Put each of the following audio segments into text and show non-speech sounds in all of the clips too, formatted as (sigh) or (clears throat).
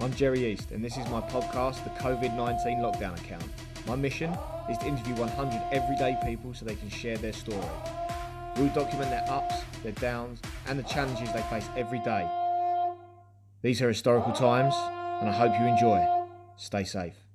I'm Jerry East, and this is my podcast, The COVID 19 Lockdown Account. My mission is to interview 100 everyday people so they can share their story. We'll document their ups, their downs, and the challenges they face every day. These are historical times, and I hope you enjoy. Stay safe.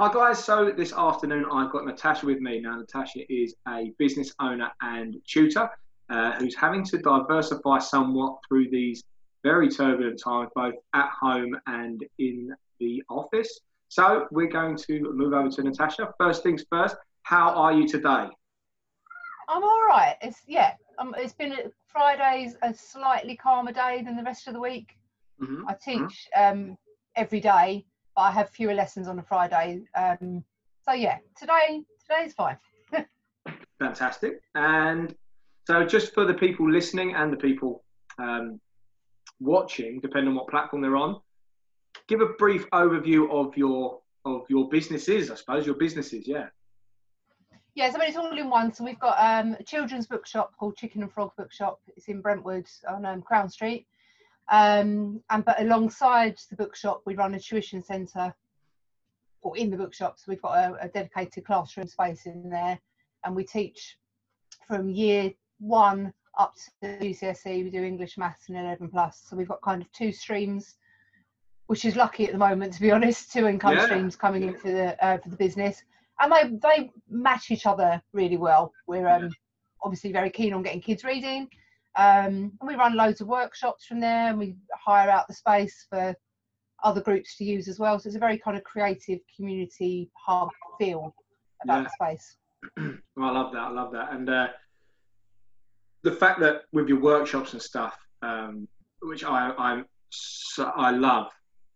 Hi guys, so this afternoon I've got Natasha with me. Now Natasha is a business owner and tutor uh, who's having to diversify somewhat through these very turbulent times, both at home and in the office. So we're going to move over to Natasha. First things first, how are you today? I'm all right. It's yeah. Um, it's been a, Friday's a slightly calmer day than the rest of the week. Mm-hmm. I teach um, every day, but I have fewer lessons on a Friday. Um, so yeah, today today is fine. (laughs) Fantastic. And so, just for the people listening and the people um, watching, depending on what platform they're on, give a brief overview of your of your businesses. I suppose your businesses, yeah. Yeah, so it's all in one. So we've got um, a children's bookshop called Chicken and Frog Bookshop. It's in Brentwood on um, Crown Street. Um, and but alongside the bookshop, we run a tuition centre, or in the bookshop. So we've got a, a dedicated classroom space in there, and we teach from year one up to the GCSE. We do English, maths, and 11 plus. So we've got kind of two streams, which is lucky at the moment, to be (laughs) honest. Two income Yeah. streams coming in for the uh, for the business, and they they match each other really well. We're um, obviously very keen on getting kids reading. Um, and we run loads of workshops from there, and we hire out the space for other groups to use as well. So it's a very kind of creative community hub feel about Yeah. the space. (clears throat) Well, I love that. I love that. And uh, the fact that with your workshops and stuff, um, which I I'm so, I love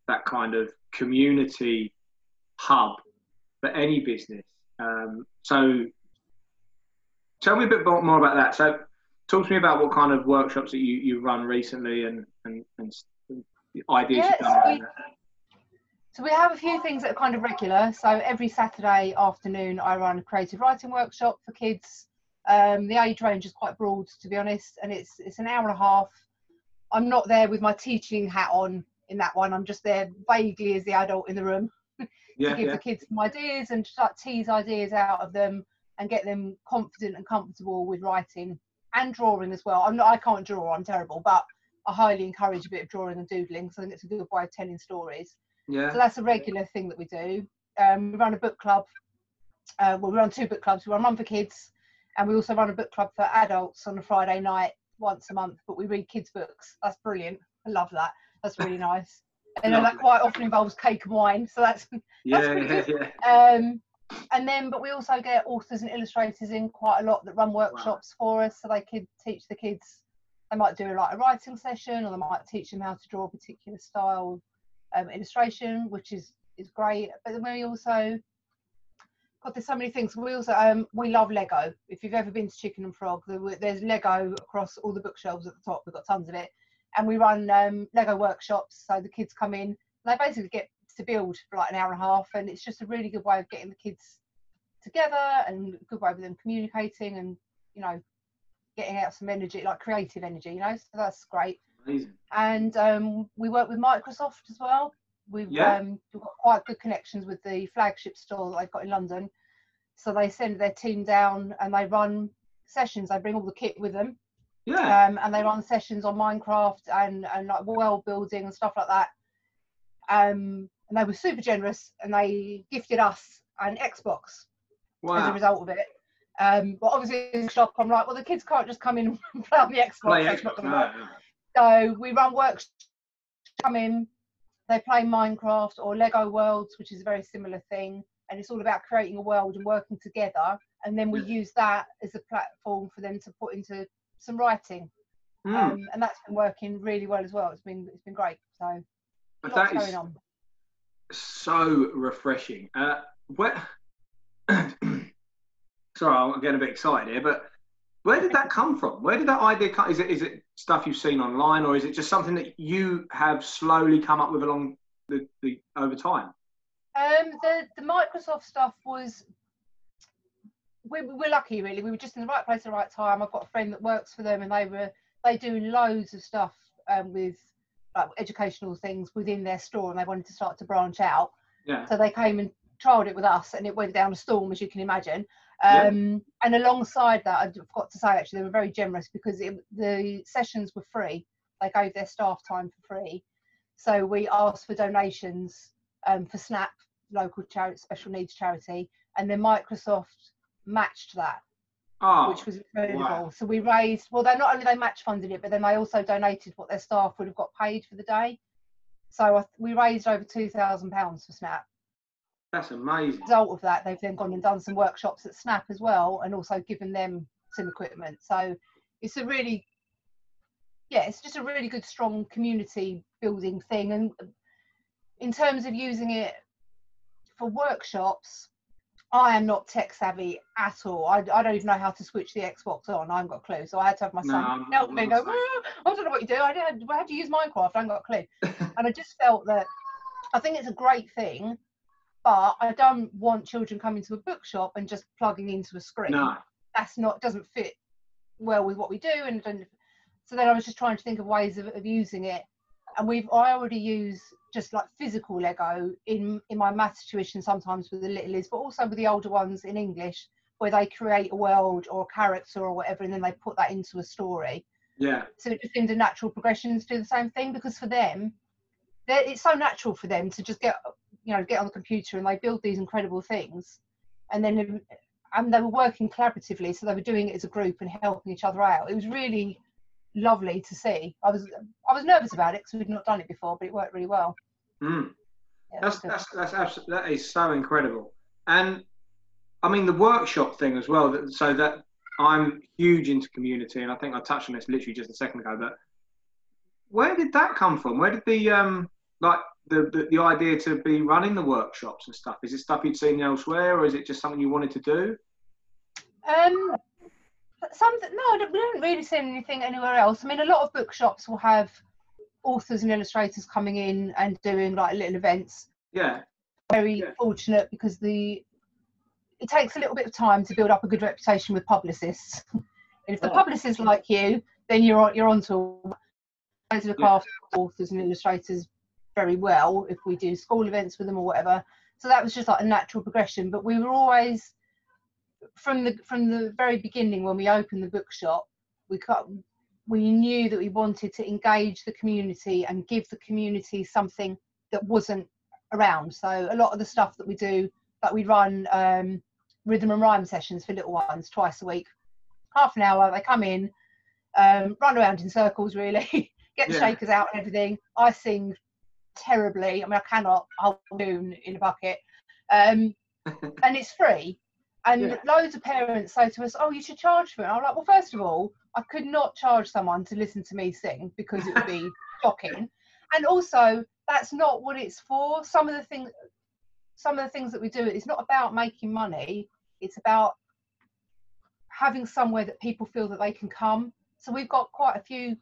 that kind of community hub for any business. Um, so tell me a bit more about that. So talk to me about what kind of workshops that you, you run recently and, and, and the ideas done around we- So we have a few things that are kind of regular. So every Saturday afternoon, I run a creative writing workshop for kids. Um, the age range is quite broad, to be honest, and it's it's an hour and a half. I'm not there with my teaching hat on in that one. I'm just there vaguely as the adult in the room (laughs) Yeah, to give yeah. the kids some ideas and just like tease ideas out of them and get them confident and comfortable with writing and drawing as well. I'm not, I can't draw, I'm terrible, but I highly encourage a bit of drawing and doodling. So I think it's a good way of telling stories. Yeah. So that's a regular thing that we do. Um, we run a book club. Uh, well, we run two book clubs. We run one for kids, and we also run a book club for adults on a Friday night once a month. But we read kids' books. That's brilliant. I love that. That's really (laughs) nice. And that quite often involves cake and wine. So that's (laughs) Yeah, pretty (laughs) yeah, good. yeah. um, and then, but we also get authors and illustrators in quite a lot that run workshops for us, so they could teach the kids. They might do like a writing session, or they might teach them how to draw a particular style um, illustration, which is is great. But then we also, God, there's so many things. We also um, we love Lego. If you've ever been to Chicken and Frog, there's Lego across all the bookshelves at the top. We've got tons of it, and we run um, Lego workshops. So the kids come in, they basically get to build for like an hour and a half, and it's just a really good way of getting the kids together and a good way of them communicating and you know getting out some energy, like creative energy. You know, so that's great Amazing. and um, we work with Microsoft as well. We've, Yeah. um, we've got quite good connections with the flagship store that they've got in London. So they send their team down and they run sessions. They bring all the kit with them, Yeah. um, and they run sessions on Minecraft and and like world building and stuff like that. Um, and they were super generous, and they gifted us an Xbox as a result of it. Um, but obviously in the shop, I'm like, well, the kids can't just come in (laughs) and play on the Xbox. Play That's Xbox. No. So we run workshops, come in, they play Minecraft or Lego Worlds, which is a very similar thing. And it's all about creating a world and working together. And then we Yeah. use that as a platform for them to put into some writing. Mm. Um, and that's been working really well as well. It's been it's been great. So that is. So refreshing. Uh, where, (clears throat) sorry, I'm getting a bit excited here, but where did that come from? Where did that idea come? Is it is it stuff you've seen online, or is it just something that you have slowly come up with along the, the over time? Um, the the Microsoft stuff was we, we're lucky really. We were just in the right place at the right time. I've got a friend that works for them, and they were they do loads of stuff um, with like educational things within their store, and they wanted to start to branch out. Yeah. So they came and trialed it with us, and it went down a storm, as you can imagine. Yeah. Um, And alongside that, I've got to say actually they were very generous because it, the sessions were free. They gave their staff time for free. So we asked for donations um, for SNAP, local charity, special needs charity, and then Microsoft matched that, Oh, which was incredible. wow. So we raised well, they not only they match funded it, but then they also donated what their staff would have got paid for the day. So I, we raised over two thousand pounds for SNAP. that's amazing. result of that, they've then gone and done some workshops at SNAP as well, and also given them some equipment. So it's a really, yeah, it's just a really good, strong community building thing. And in terms of using it for workshops, I am not tech savvy at all. I, I don't even know how to switch the Xbox on. I haven't got a clue. So I had to have my son I'm- help me go. "Ah, I don't know what you do. I don't. how do you use Minecraft? I haven't got a clue. (laughs) and I just felt that I think it's a great thing, but I don't want children coming to a bookshop and just plugging into a screen. No. That's not doesn't fit well with what we do. And, and so then I was just trying to think of ways of, of using it. And we've I already use just like physical Lego in in my maths tuition sometimes with the little is, but also with the older ones in English where they create a world or a character or whatever, and then they put that into a story. Yeah. so it just seemed a natural progression to do the same thing because for them it's so natural for them to just get you know get on the computer and they build these incredible things. And then um, and they were working collaboratively so they were doing it as a group and helping each other out. It was really lovely to see i was i was nervous about it because we'd not done it before but it worked really well Mm. Yeah, That's that's that's absolutely that is so incredible. And I mean the workshop thing as well. That, so that I'm huge into community, and I think I touched on this literally just a second ago. But where did that come from? Where did the um like the, the the idea to be running the workshops and stuff? Is it stuff you'd seen elsewhere, or is it just something you wanted to do? Um, some no, I don't- we don't really see anything anywhere else. I mean, a lot of bookshops will have authors and illustrators coming in and doing like little events. Yeah. Very Yeah. fortunate because the it takes a little bit of time to build up a good reputation with publicists. (laughs) and if the Oh. publicists like you, then you're on you're onto to look Yeah. after authors and illustrators very well if we do school events with them or whatever. So that was just like a natural progression. But we were always from the from the very beginning when we opened the bookshop, we cut we knew that we wanted to engage the community and give the community something that wasn't around. So a lot of the stuff that we do, that we run um, rhythm and rhyme sessions for little ones twice a week, half an hour. They come in, um, run around in circles, really, (laughs) get the Yeah. shakers out and everything. I sing terribly. I mean, I cannot hold a tune in a bucket, um, (laughs) and it's free. And Yeah. loads of parents say to us, "Oh, you should charge for it." And I'm like, "Well, first of all, I could not charge someone to listen to me sing because it would be (laughs) shocking, and also that's not what it's for. Some of the things, some of the things that we do, it's not about making money. It's about having somewhere that people feel that they can come. So we've got quite a few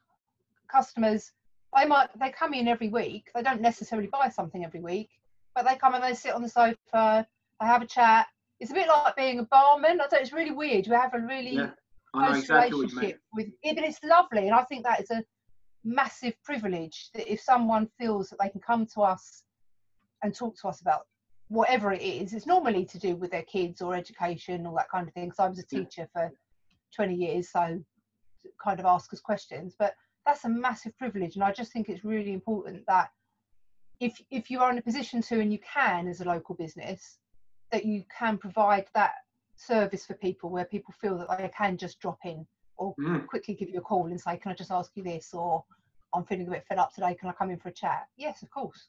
customers. They might they come in every week. They don't necessarily buy something every week, but they come and they sit on the sofa. They have a chat. It's a bit like being a barman. I don't. It's really weird. We have a really Yeah. Close exactly what you mean. relationship with it, but it's lovely, and I think that is a massive privilege that if someone feels that they can come to us and talk to us about whatever it is, it's normally to do with their kids or education or that kind of thing. So I was a Yeah. teacher for 20 years, so kind of ask us questions, but that's a massive privilege, and I just think it's really important that if if you are in a position to and you can as a local business that you can provide that service for people where people feel that they can just drop in or Mm. quickly give you a call and say, Can I just ask you this? Or I'm feeling a bit fed up today. Can I come in for a chat? Yes, of course.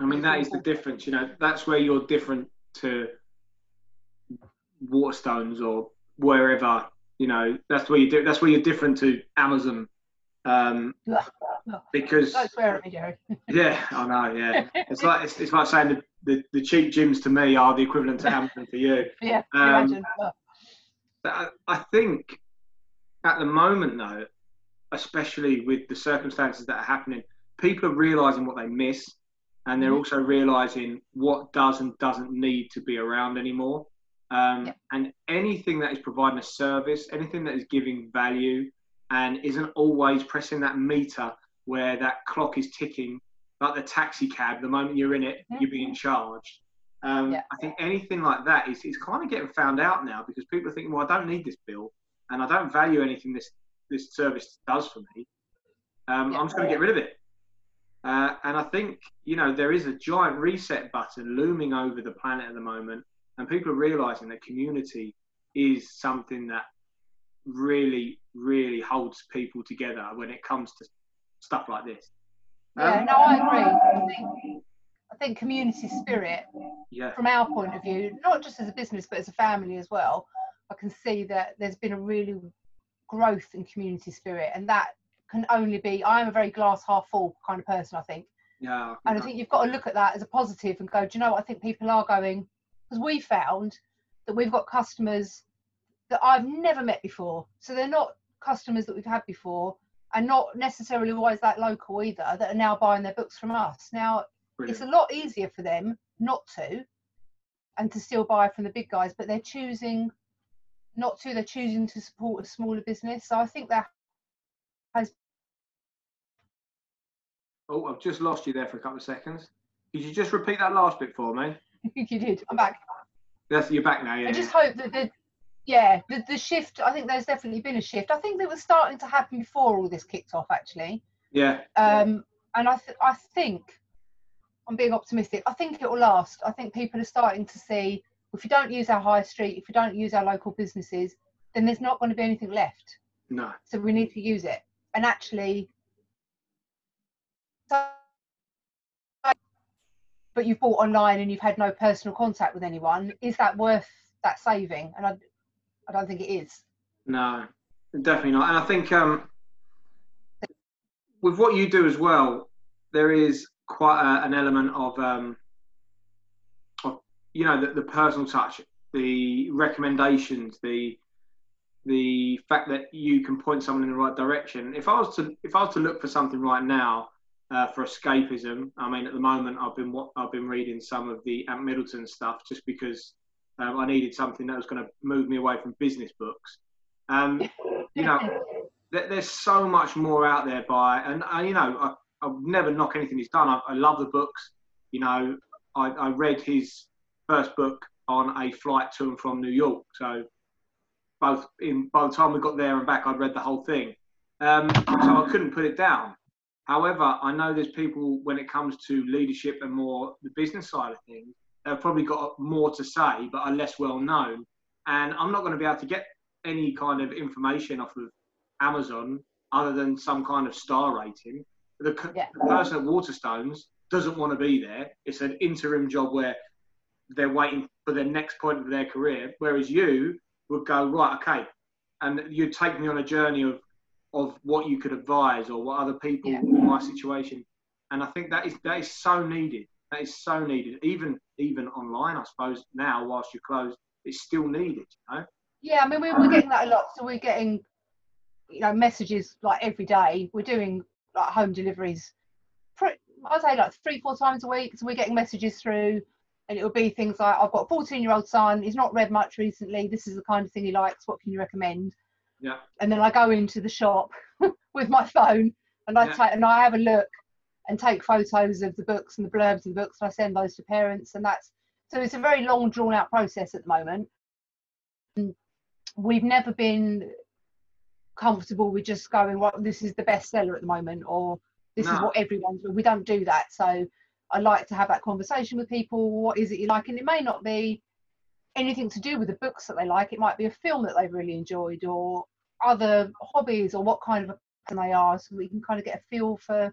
I mean, that is the difference. You know, that's where you're different to Waterstones or wherever. You know, that's where you do. That's where you're different to Amazon, um, (laughs) because Don't swear at me, Jerry. yeah, I know. Yeah, (laughs) it's like it's, it's like saying the, the, the cheap gyms to me are the equivalent to Amazon for you. (laughs) yeah, Um, imagine. I, I think at the moment, though, especially with the circumstances that are happening, people are realizing what they miss, and they're Mhm. also realizing what does and doesn't need to be around anymore. Um, yeah. And anything that is providing a service, anything that is giving value, and isn't always pressing that meter where that clock is ticking, like the taxi cab. The moment you're in it, mm-hmm. you're being charged. Um, yeah. I think anything like that is, is kind of getting found out now because people are thinking, well, I don't need this bill and I don't value anything this this service does for me. Um, yeah. I'm just going to get rid of it. Uh, and I think you know there is a giant reset button looming over the planet at the moment, and people are realizing that community is something that really, really holds people together when it comes to stuff like this. Yeah, um, no, I agree. I think, I think community spirit, yeah. from our point of view, not just as a business but as a family as well, I can see that there's been a really growth in community spirit, and that can only be. I'm a very glass half full kind of person, I think. Yeah. And I think you've got to look at that as a positive and go, do you know what? I think people are going because we found that we've got customers that I've never met before. So they're not customers that we've had before and not necessarily always that local either that are now buying their books from us. Now Brilliant. it's a lot easier for them not to and to still buy from the big guys, but they're choosing not to, they're choosing to support a smaller business. So I think that has Oh, I've just lost you there for a couple of seconds. Could you just repeat that last bit for me? I (laughs) think you did. I'm back. Yes, you're back now. Yeah. I just hope that the yeah the, the shift. I think there's definitely been a shift. I think that was starting to happen before all this kicked off. Actually. Yeah. Um, and I th- I think I'm being optimistic. I think it will last. I think people are starting to see if you don't use our high street, if you don't use our local businesses, then there's not going to be anything left. No. So we need to use it. And actually, but you've bought online and you've had no personal contact with anyone, is that worth that saving? And I, I don't think it is. No, definitely not. And I think um, with what you do as well, there is quite a, an element of, um, of you know, the, the personal touch, the recommendations, the the fact that you can point someone in the right direction. If I was to if I was to look for something right now, uh, for escapism. I mean, at the moment, I've been I've been reading some of the Ant Middleton stuff just because um, I needed something that was going to move me away from business books. Um, (laughs) you know, th- there's so much more out there by, and uh, you know, I, I'll never knock anything he's done. I, I love the books. You know, I, I read his first book on a flight to and from New York, so both in by the time we got there and back, I'd read the whole thing. Um, so I couldn't put it down. However, I know there's people when it comes to leadership and more the business side of things, they've probably got more to say, but are less well known. And I'm not going to be able to get any kind of information off of Amazon other than some kind of star rating. The, yeah. the person at Waterstones doesn't want to be there. It's an interim job where they're waiting for their next point of their career. Whereas you would go, right, okay. And you'd take me on a journey of of what you could advise or what other people yeah. in my situation. And I think that is that is so needed. That is so needed. Even even online, I suppose now whilst you're closed, it's still needed. You know? Yeah, I mean we're, we're getting that a lot. So we're getting you know messages like every day. We're doing like home deliveries. I'd say like three four times a week. So we're getting messages through. And it will be things like, I've got a 14 year old son, he's not read much recently. This is the kind of thing he likes. What can you recommend? Yeah. And then I go into the shop (laughs) with my phone and I yeah. take and I have a look and take photos of the books and the blurbs of the books and I send those to parents and that's so it's a very long drawn out process at the moment. We've never been comfortable with just going, well, this is the best seller at the moment or this no. is what everyone's we don't do that. So I like to have that conversation with people. What is it you like? And it may not be anything to do with the books that they like. It might be a film that they've really enjoyed or other hobbies or what kind of a person they are so we can kind of get a feel for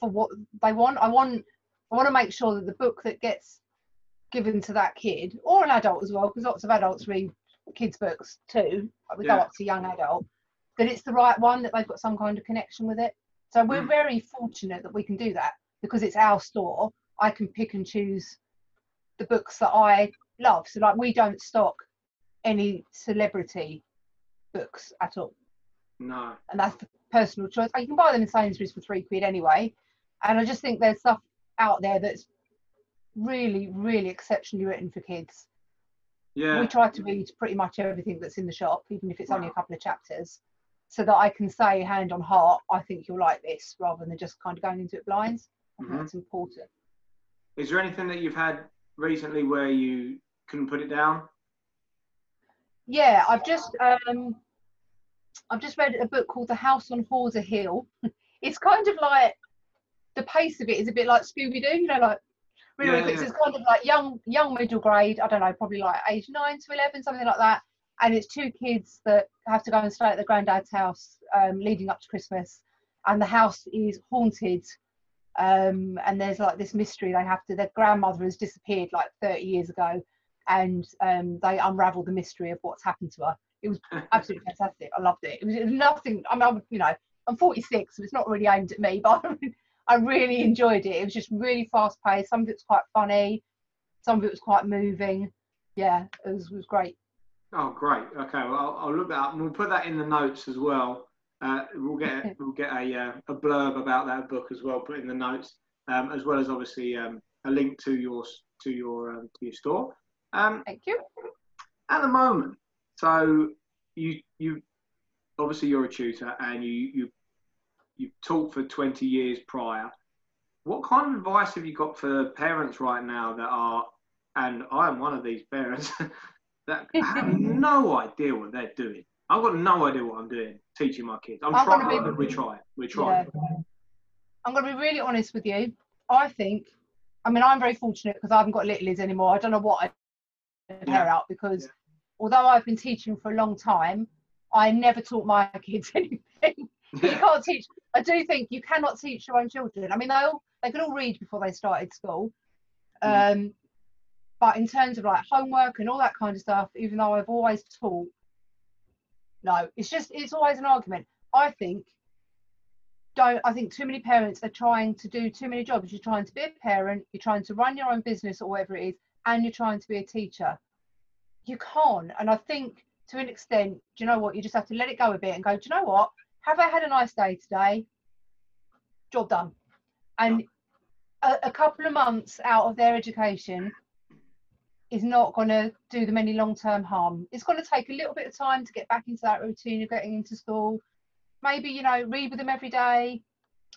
for what they want i want i want to make sure that the book that gets given to that kid or an adult as well because lots of adults read kids books too we yeah. go up to young adult that it's the right one that they've got some kind of connection with it so we're mm. very fortunate that we can do that because it's our store i can pick and choose the books that i love so like we don't stock any celebrity books at all. No. And that's the personal choice. You can buy them in Sainsbury's for three quid anyway. And I just think there's stuff out there that's really, really exceptionally written for kids. Yeah. We try to read pretty much everything that's in the shop, even if it's only a couple of chapters, so that I can say hand on heart, I think you'll like this, rather than just kind of going into it think Mhm. that's important. Is there anything that you've had recently where you couldn't put it down? Yeah, I've just um, I've just read a book called The House on Hoarder Hill. (laughs) it's kind of like the pace of it is a bit like Scooby Doo, you know, like really, really Yeah, quick. So it's kind of like young, young middle grade. I don't know, probably like age nine to eleven, something like that. And it's two kids that have to go and stay at their granddad's house um, leading up to Christmas, and the house is haunted. Um, and there's like this mystery they have to. Their grandmother has disappeared like 30 years ago, and um, they unravel the mystery of what's happened to her. It was (laughs) absolutely fantastic. I loved it. It was, it was nothing. I mean, I'm, you know, I'm 46, so it's not really aimed at me, (laughs) but I really enjoyed it. It was just really fast paced. Some of it was quite funny, some of it was quite moving. Yeah, it was, it was great. Oh, great. Okay, well, I'll, I'll look that up and we'll put that in the notes as well. Uh, we'll get we'll get a uh, a blurb about that book as well, put in the notes, um, as well as obviously um, a link to your to your um, to your store. Um, Thank you. at the moment, so you you obviously you're a tutor and you you you've taught for 20 years prior. What kind of advice have you got for parents right now that are, and I am one of these parents (laughs) that have no idea what they're doing. I've got no idea what I'm doing teaching my kids. I'm, I'm trying, be- but we're trying. We're trying. Yeah. I'm going to be really honest with you. I think, I mean, I'm very fortunate because I haven't got littlies anymore. I don't know what I'd pair out because Yeah. although I've been teaching for a long time, I never taught my (laughs) kids anything. You can't teach. I do think you cannot teach your own children. I mean, they all they could all read before they started school. Um, but in terms of like homework and all that kind of stuff, even though I've always taught, no, it's just it's always an argument. I think don't I think too many parents are trying to do too many jobs. You're trying to be a parent, you're trying to run your own business or whatever it is, and you're trying to be a teacher. You can't. And I think to an extent, do you know what? You just have to let it go a bit and go, do you know what? Have I had a nice day today? Job done. And a, a couple of months out of their education is not going to do them any long term harm. It's going to take a little bit of time to get back into that routine of getting into school. Maybe, you know, read with them every day,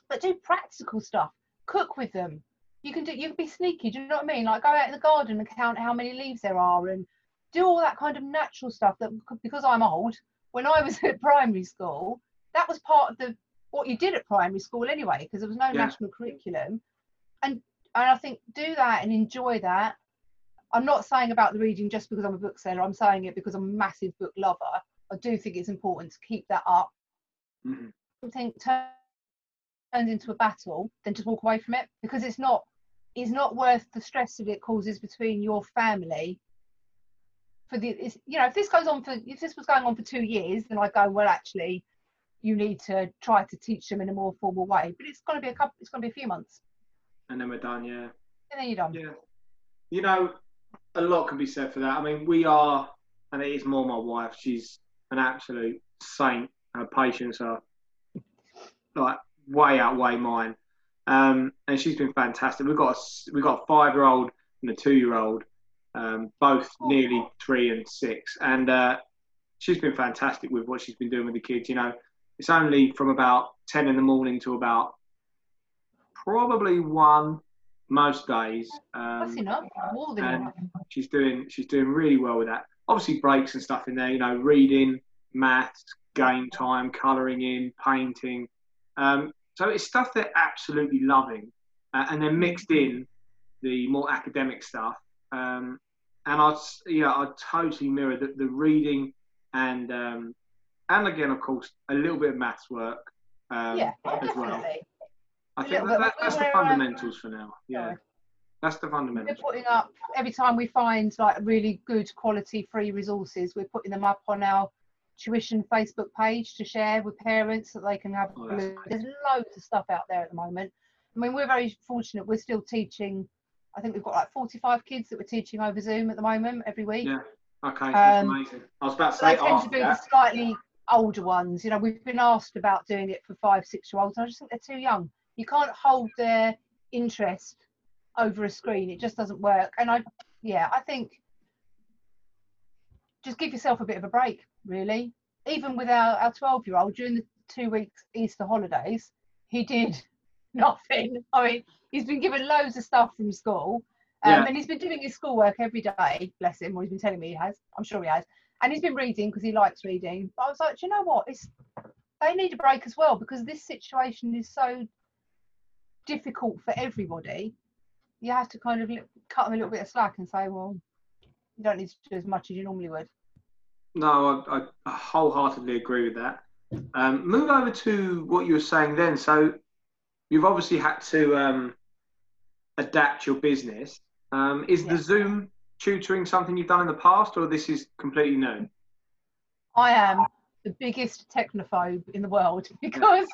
but do practical stuff. Cook with them. You can do. You can be sneaky. Do you know what I mean? Like go out in the garden and count how many leaves there are, and do all that kind of natural stuff. That because I'm old, when I was (laughs) at primary school, that was part of the what you did at primary school anyway, because there was no Yeah. national curriculum. And and I think do that and enjoy that. I'm not saying about the reading just because I'm a bookseller. I'm saying it because I'm a massive book lover. I do think it's important to keep that up. Mhm. Something turns into a battle, then just walk away from it because it's not it's not worth the stress that it causes between your family. For the it's, you know, if this goes on for if this was going on for two years, then I go well. Actually, you need to try to teach them in a more formal way. But it's going to be a couple. It's going to be a few months, And then we're done. Yeah. and then you're done. Yeah. You know, a lot can be said for that. I mean, we are, and it is more my wife. She's an absolute saint. Her patience are like way outweigh mine. Um, and she's been fantastic. We've got a, we've got a five year old and a two year old, um, both nearly three and six. And uh, she's been fantastic with what she's been doing with the kids. You know, it's only from about 10 in the morning to about probably one most days. That's Um, enough. More than enough. she's doing she's doing really well with that. Obviously, breaks and stuff in there. You know, reading, maths, game time, colouring in, painting. Um, so it's stuff they're absolutely loving, uh, and then mixed in the more academic stuff. Um, and I, yeah, I totally mirror the, the reading and um, and again, of course, a little bit of maths work um, yeah, as well. I think that, that, that's the fundamentals for now. Yeah, Sorry. that's the fundamentals. We're putting up every time we find like really good quality free resources. We're putting them up on our tuition Facebook page to share with parents so they can have. Oh, a that's look. nice. There's loads of stuff out there at the moment. I mean, we're very fortunate. We're still teaching. I think we've got like 45 kids that we're teaching over Zoom at the moment every week. Yeah. Okay, that's Um, amazing. I was about to So they say tend to be slightly older ones. You know, we've been asked about doing it for five, six year olds, and I just think they're too young. You can't hold their interest over a screen. It just doesn't work. And I, yeah, I think just give yourself a bit of a break, really. Even with our, our 12 year old during the two weeks Easter holidays, he did (laughs) nothing. I mean, he's been given loads of stuff from school. Um, Yeah. And he's been doing his schoolwork every day, bless him, or he's been telling me he has. I'm sure he has. And he's been reading because he likes reading. But I was like, you know what? It's they need a break as well because this situation is so difficult for everybody. You have to kind of cut them a little bit of slack and say, well, you don't need to do as much as you normally would. No, I, I, I wholeheartedly agree with that. Um, move over to what you were saying then. So you've obviously had to um, adapt your business. Um, is Yeah. the Zoom tutoring something you've done in the past, or this is completely new? I am the biggest technophobe in the world (laughs) because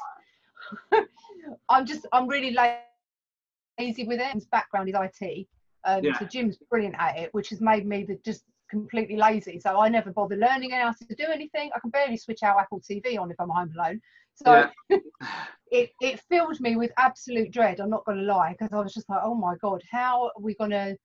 (laughs) I'm just I'm really lazy with it. His background is IT, um, Yeah. so Jim's brilliant at it, which has made me the, just completely lazy. So I never bother learning how to do anything. I can barely switch out Apple TV on if I'm home alone. So (laughs) it it filled me with absolute dread. I'm not going to lie because I was just like, oh my god, how are we going to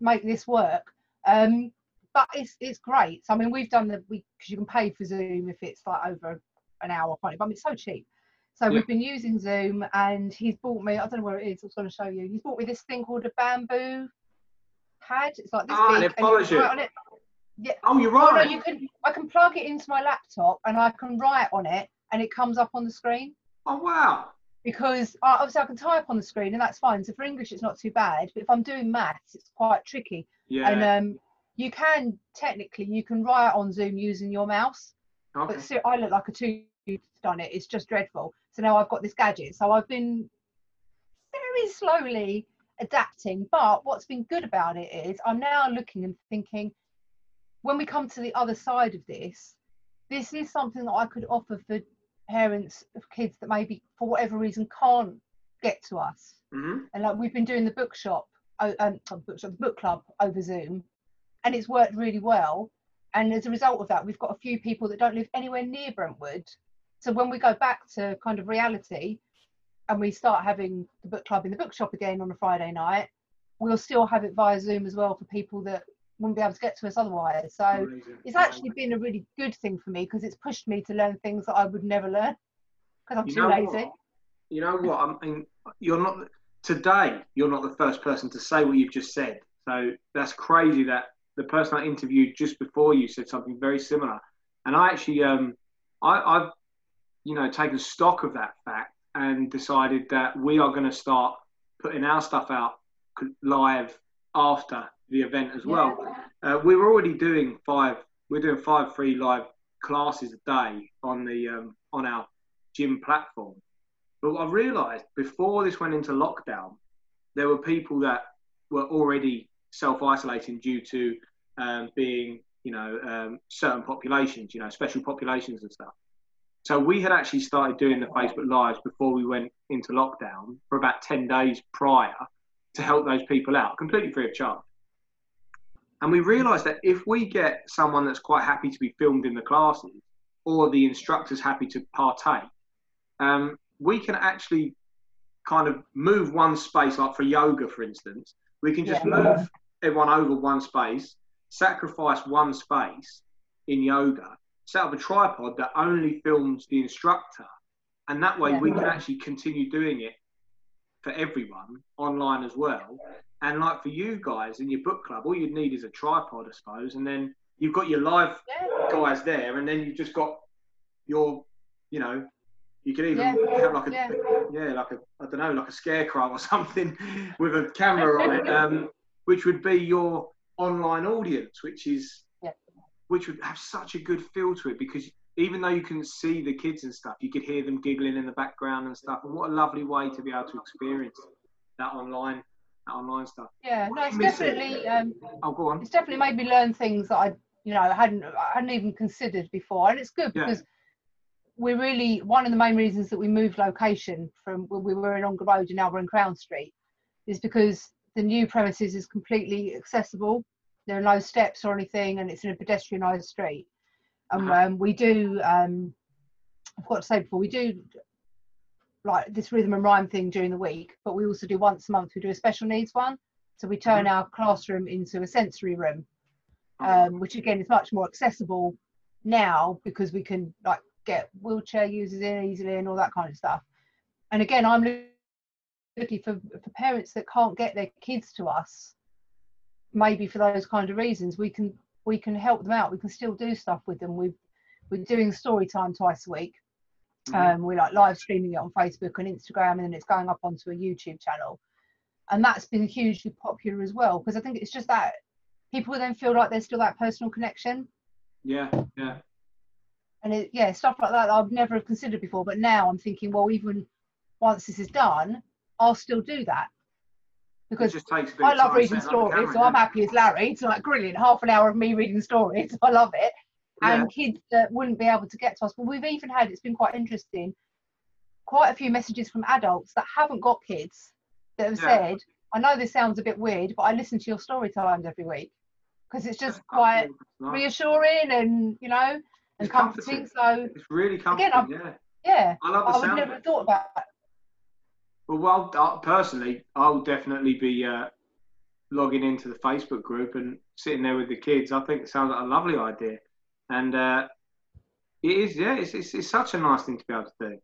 make this work? Um, but it's it's great. So, I mean, we've done the we because you can pay for Zoom if it's like over an hour? But I mean, it's so cheap. So Yeah. we've been using Zoom, and he's bought me. I don't know where it is. I was going to show you. He's bought me this thing called a bamboo pad. It's like this Ah, and big. it follows can you. it. Yeah. Oh, you're Oh, no, right. you can. I can plug it into my laptop, and I can write on it, and it comes up on the screen Oh, wow. Because uh, obviously I can type on the screen and that's fine. So for English, it's not too bad. But if I'm doing maths, it's quite tricky. Yeah. And um, you can technically you can write on Zoom using your mouse, okay. but ser- I look like a two on it. It's just dreadful. So now I've got this gadget. So I've been very slowly adapting. But what's been good about it is I'm now looking and thinking, when we come to the other side of this, this is something that I could offer for parents of kids that maybe for whatever reason can't get to us. Mhm. And like we've been doing the bookshop, um, the bookshop, the book club over Zoom, and it's worked really well. And as a result of that, we've got a few people that don't live anywhere near Brentwood. So when we go back to kind of reality, and we start having the book club in the bookshop again on a Friday night, we'll still have it via Zoom as well for people that wouldn't be able to get to us otherwise. So Amazing. it's actually been a really good thing for me because it's pushed me to learn things that I would never learn because I'm You too lazy. what? You know what? I mean, you're not today. You're not the first person to say what you've just said. So that's crazy that the person I interviewed just before you said something very similar. And I actually, um, I, I've, you know, taken stock of that fact and decided that we are going to start putting our stuff out live after the event as well. Uh, we were already doing five. We're doing five free live classes a day on the um, on our gym platform. But I realised before this went into lockdown, there were people that were already self isolating due to um, being, you know, um, certain populations, you know, special populations and stuff. So we had actually started doing the Facebook Lives before we went into lockdown for about 10 days prior to help those people out, completely free of charge. And we realised that if we get someone that's quite happy to be filmed in the classes, or the instructor's happy to partake, um, we can actually kind of move one space, like for yoga, for instance, we can just Yeah. move everyone over one space, sacrifice one space in yoga, set up a tripod that only films the instructor, and that way Yeah. we can actually continue doing it for everyone online as well. And like for you guys in your book club, all you'd need is a tripod, I suppose, and then you've got your live Yeah. guys there, and then you've just got your, you know, you could even Yeah, have like a yeah. yeah. like a I don't know, like a scarecrow or (laughs) something with a camera on it, (laughs) um, which would be your online audience, which is which would have such a good feel to it because even though you can see the kids and stuff, you could hear them giggling in the background and stuff. And what a lovely way to be able to experience that online that online stuff. Yeah, What no, it's definitely um, Oh, go on. it's definitely made me learn things that I, you know, hadn't I hadn't even considered before, and it's good Yeah. because we're really one of the main reasons that we moved location from when we were in Ongar Road and now we're in Crown Street is because the new premises is completely accessible. There are no steps or anything, and it's in a pedestrianised street. And um, we do, um, I've got to say before, we do like this rhythm and rhyme thing during the week, but we also do once a month, we do a special needs one. So we turn our classroom into a sensory room. um, which again is much more accessible now because we can like get wheelchair users in easily and all that kind of stuff. And again, I'm looking for for parents that can't get their kids to us, maybe for those kind of reasons. We can we can help them out. We can still do stuff with them. We've we're doing story time twice a week. Um, we're like live streaming it on Facebook and Instagram, and then it's going up onto a YouTube channel. And that's been hugely popular as well because I think it's just that people then feel like there's still that personal connection. Yeah, yeah. And it, yeah, stuff like that I've never considered before, but now I'm thinking, well, even once this is done, I'll still do that because I love reading stories, camera, so I'm happy as Larry. It's like brilliant, half an hour of me reading stories. (laughs) I love it and yeah. kids that wouldn't be able to get to us. But we've even had, it's been quite interesting, quite a few messages from adults that haven't got kids that have yeah. said, I know this sounds a bit weird, but I listen to your story times every week because it's just quite nice. reassuring and, you know, and it's comforting. So it's really comforting, again, yeah. Yeah, I love the I would never have thought about that. Well, uh, personally, I'll definitely be uh, logging into the Facebook group and sitting there with the kids. I think it sounds like a lovely idea and uh, it is yeah, it's, it's, it's such a nice thing to be able to do.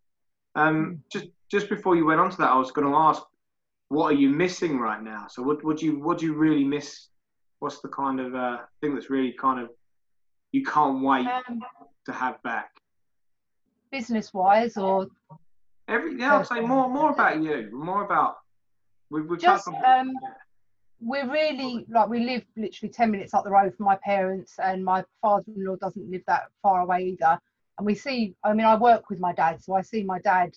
Um, mm. just just before you went on to that, I was going to ask, what are you missing right now? So what would you what do you really miss? What's the kind of uh, thing that's really kind of you can't wait um, to have back? Business wise, or every yeah, I'd say more more about you, more about we we just um, we're really like we live literally 10 minutes up the road from my parents and my father-in-law doesn't live that far away either. And we see i mean i work with my dad so i see my dad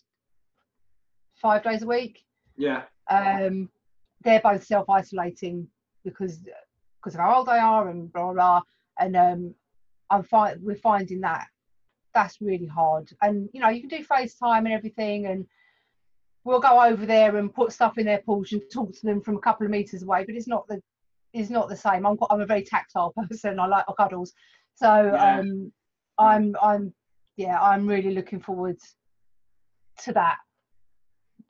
five days a week. Yeah. Um they're both self-isolating because because of how old they are and blah blah, blah. and um i'm fine we're finding that that's really hard. And you know you can do facetime and everything and we'll go over there and put stuff in their porch and talk to them from a couple of meters away but it's not the it's not the same. I'm i'm a very tactile (laughs) person. I like cuddles. So yeah. um i'm i'm yeah i'm really looking forward to that.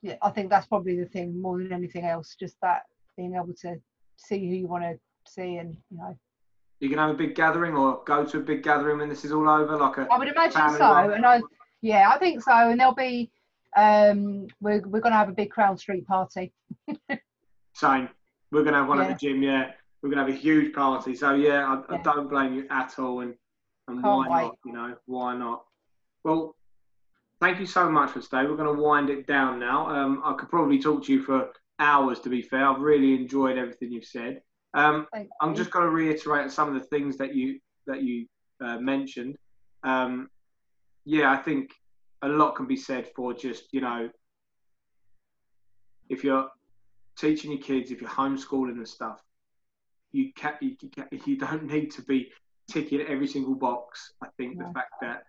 Yeah i think that's probably the thing more than anything else just that being able to see who you want to see and you know you can have a big gathering or go to a big gathering when this is all over like a i would imagine so and i yeah i think so and there'll be um, we're we're gonna have a big Crown Street party. (laughs) Same. We're gonna have one yeah. at the gym. Yeah, we're gonna have a huge party. So yeah, I, yeah. I don't blame you at all. And and Can't why wait. not? You know, why not? Well, thank you so much for today. We're going to wind it down now. Um, I could probably talk to you for hours. To be fair, I've really enjoyed everything you've said. Um, I'm just going to reiterate some of the things that you that you uh, mentioned. Um, yeah, I think a lot can be said for just you know if you're teaching your kids, if you're homeschooling and stuff, you can you, can, you don't need to be ticking every single box. I think yeah. the fact that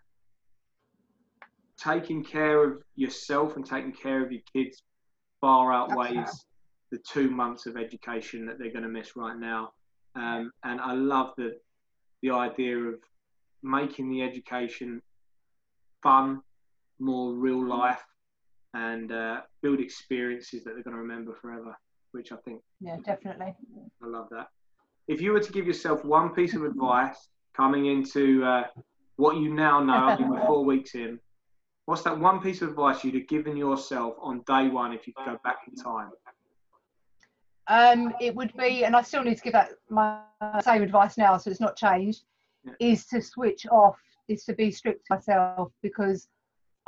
taking care of yourself and taking care of your kids far outweighs. The two months of education that they're going to miss right now. Um, and I love the the idea of making the education fun, more real life and uh, build experiences that they're going to remember forever, which I think. Yeah, definitely. I love that. If you were to give yourself one piece of advice coming into uh, what you now know, you're (laughs) four weeks in, what's that one piece of advice you'd have given yourself on day one if you could go back in time? Um, it would be, and I still need to give that my same advice now, so it's not changed. Yeah. Is to switch off, is to be strict to myself because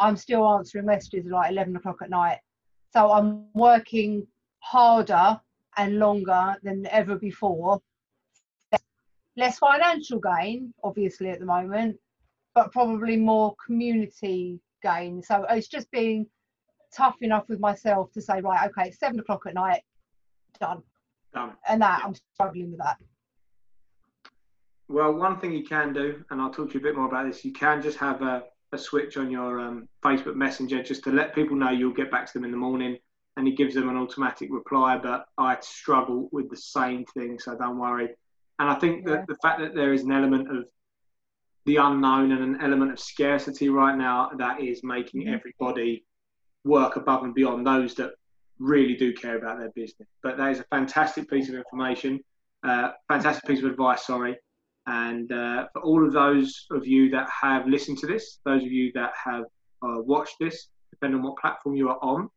I'm still answering messages at like 11 o'clock at night. So I'm working harder and longer than ever before. Less financial gain, obviously, at the moment, but probably more community gain. So it's just being tough enough with myself to say, right, okay, it's seven o'clock at night, done. Done. And that yeah. I'm struggling with that. Well, one thing you can do, and I'll talk to you a bit more about this, you can just have a a switch on your um, Facebook Messenger just to let people know you'll get back to them in the morning, and it gives them an automatic reply. But I struggle with the same thing, so don't worry. And I think yeah. that the fact that there is an element of the unknown and an element of scarcity right now that is making mm-hmm. everybody work above and beyond those that really do care about their business. But that is a fantastic piece of information, uh, fantastic piece of advice. Sorry. And uh, for all of those of you that have listened to this, those of you that have uh, watched this, depending on what platform you are on,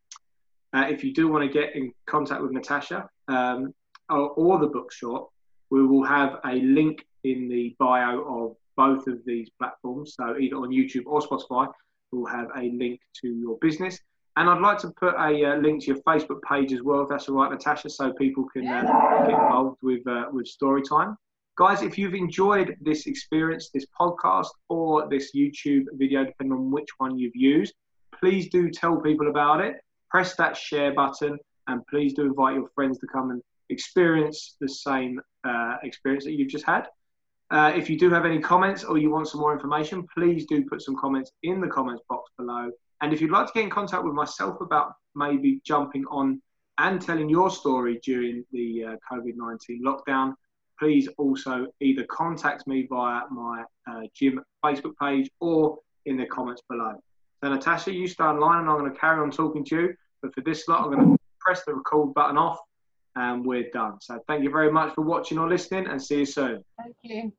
uh, if you do want to get in contact with Natasha um, or, or, the bookshop, we will have a link in the bio of both of these platforms. So either on YouTube or Spotify, we'll have a link to your business. And I'd like to put a uh, link to your Facebook page as well, if that's all right, Natasha, so people can uh, get involved with uh, with Storytime. Guys, if you've enjoyed this experience, this podcast, or this YouTube video, depending on which one you've used, please do tell people about it. Press that share button, and please do invite your friends to come and experience the same uh, experience that you've just had. Uh, if you do have any comments or you want some more information, please do put some comments in the comments box below. And if you'd like to get in contact with myself about maybe jumping on and telling your story during the uh, COVID 19 lockdown, please also either contact me via my uh, gym Facebook page or in the comments below. So, Natasha, you stay online and I'm going to carry on talking to you. But for this slot, I'm going to press the record button off and we're done. So, thank you very much for watching or listening and see you soon. Thank you.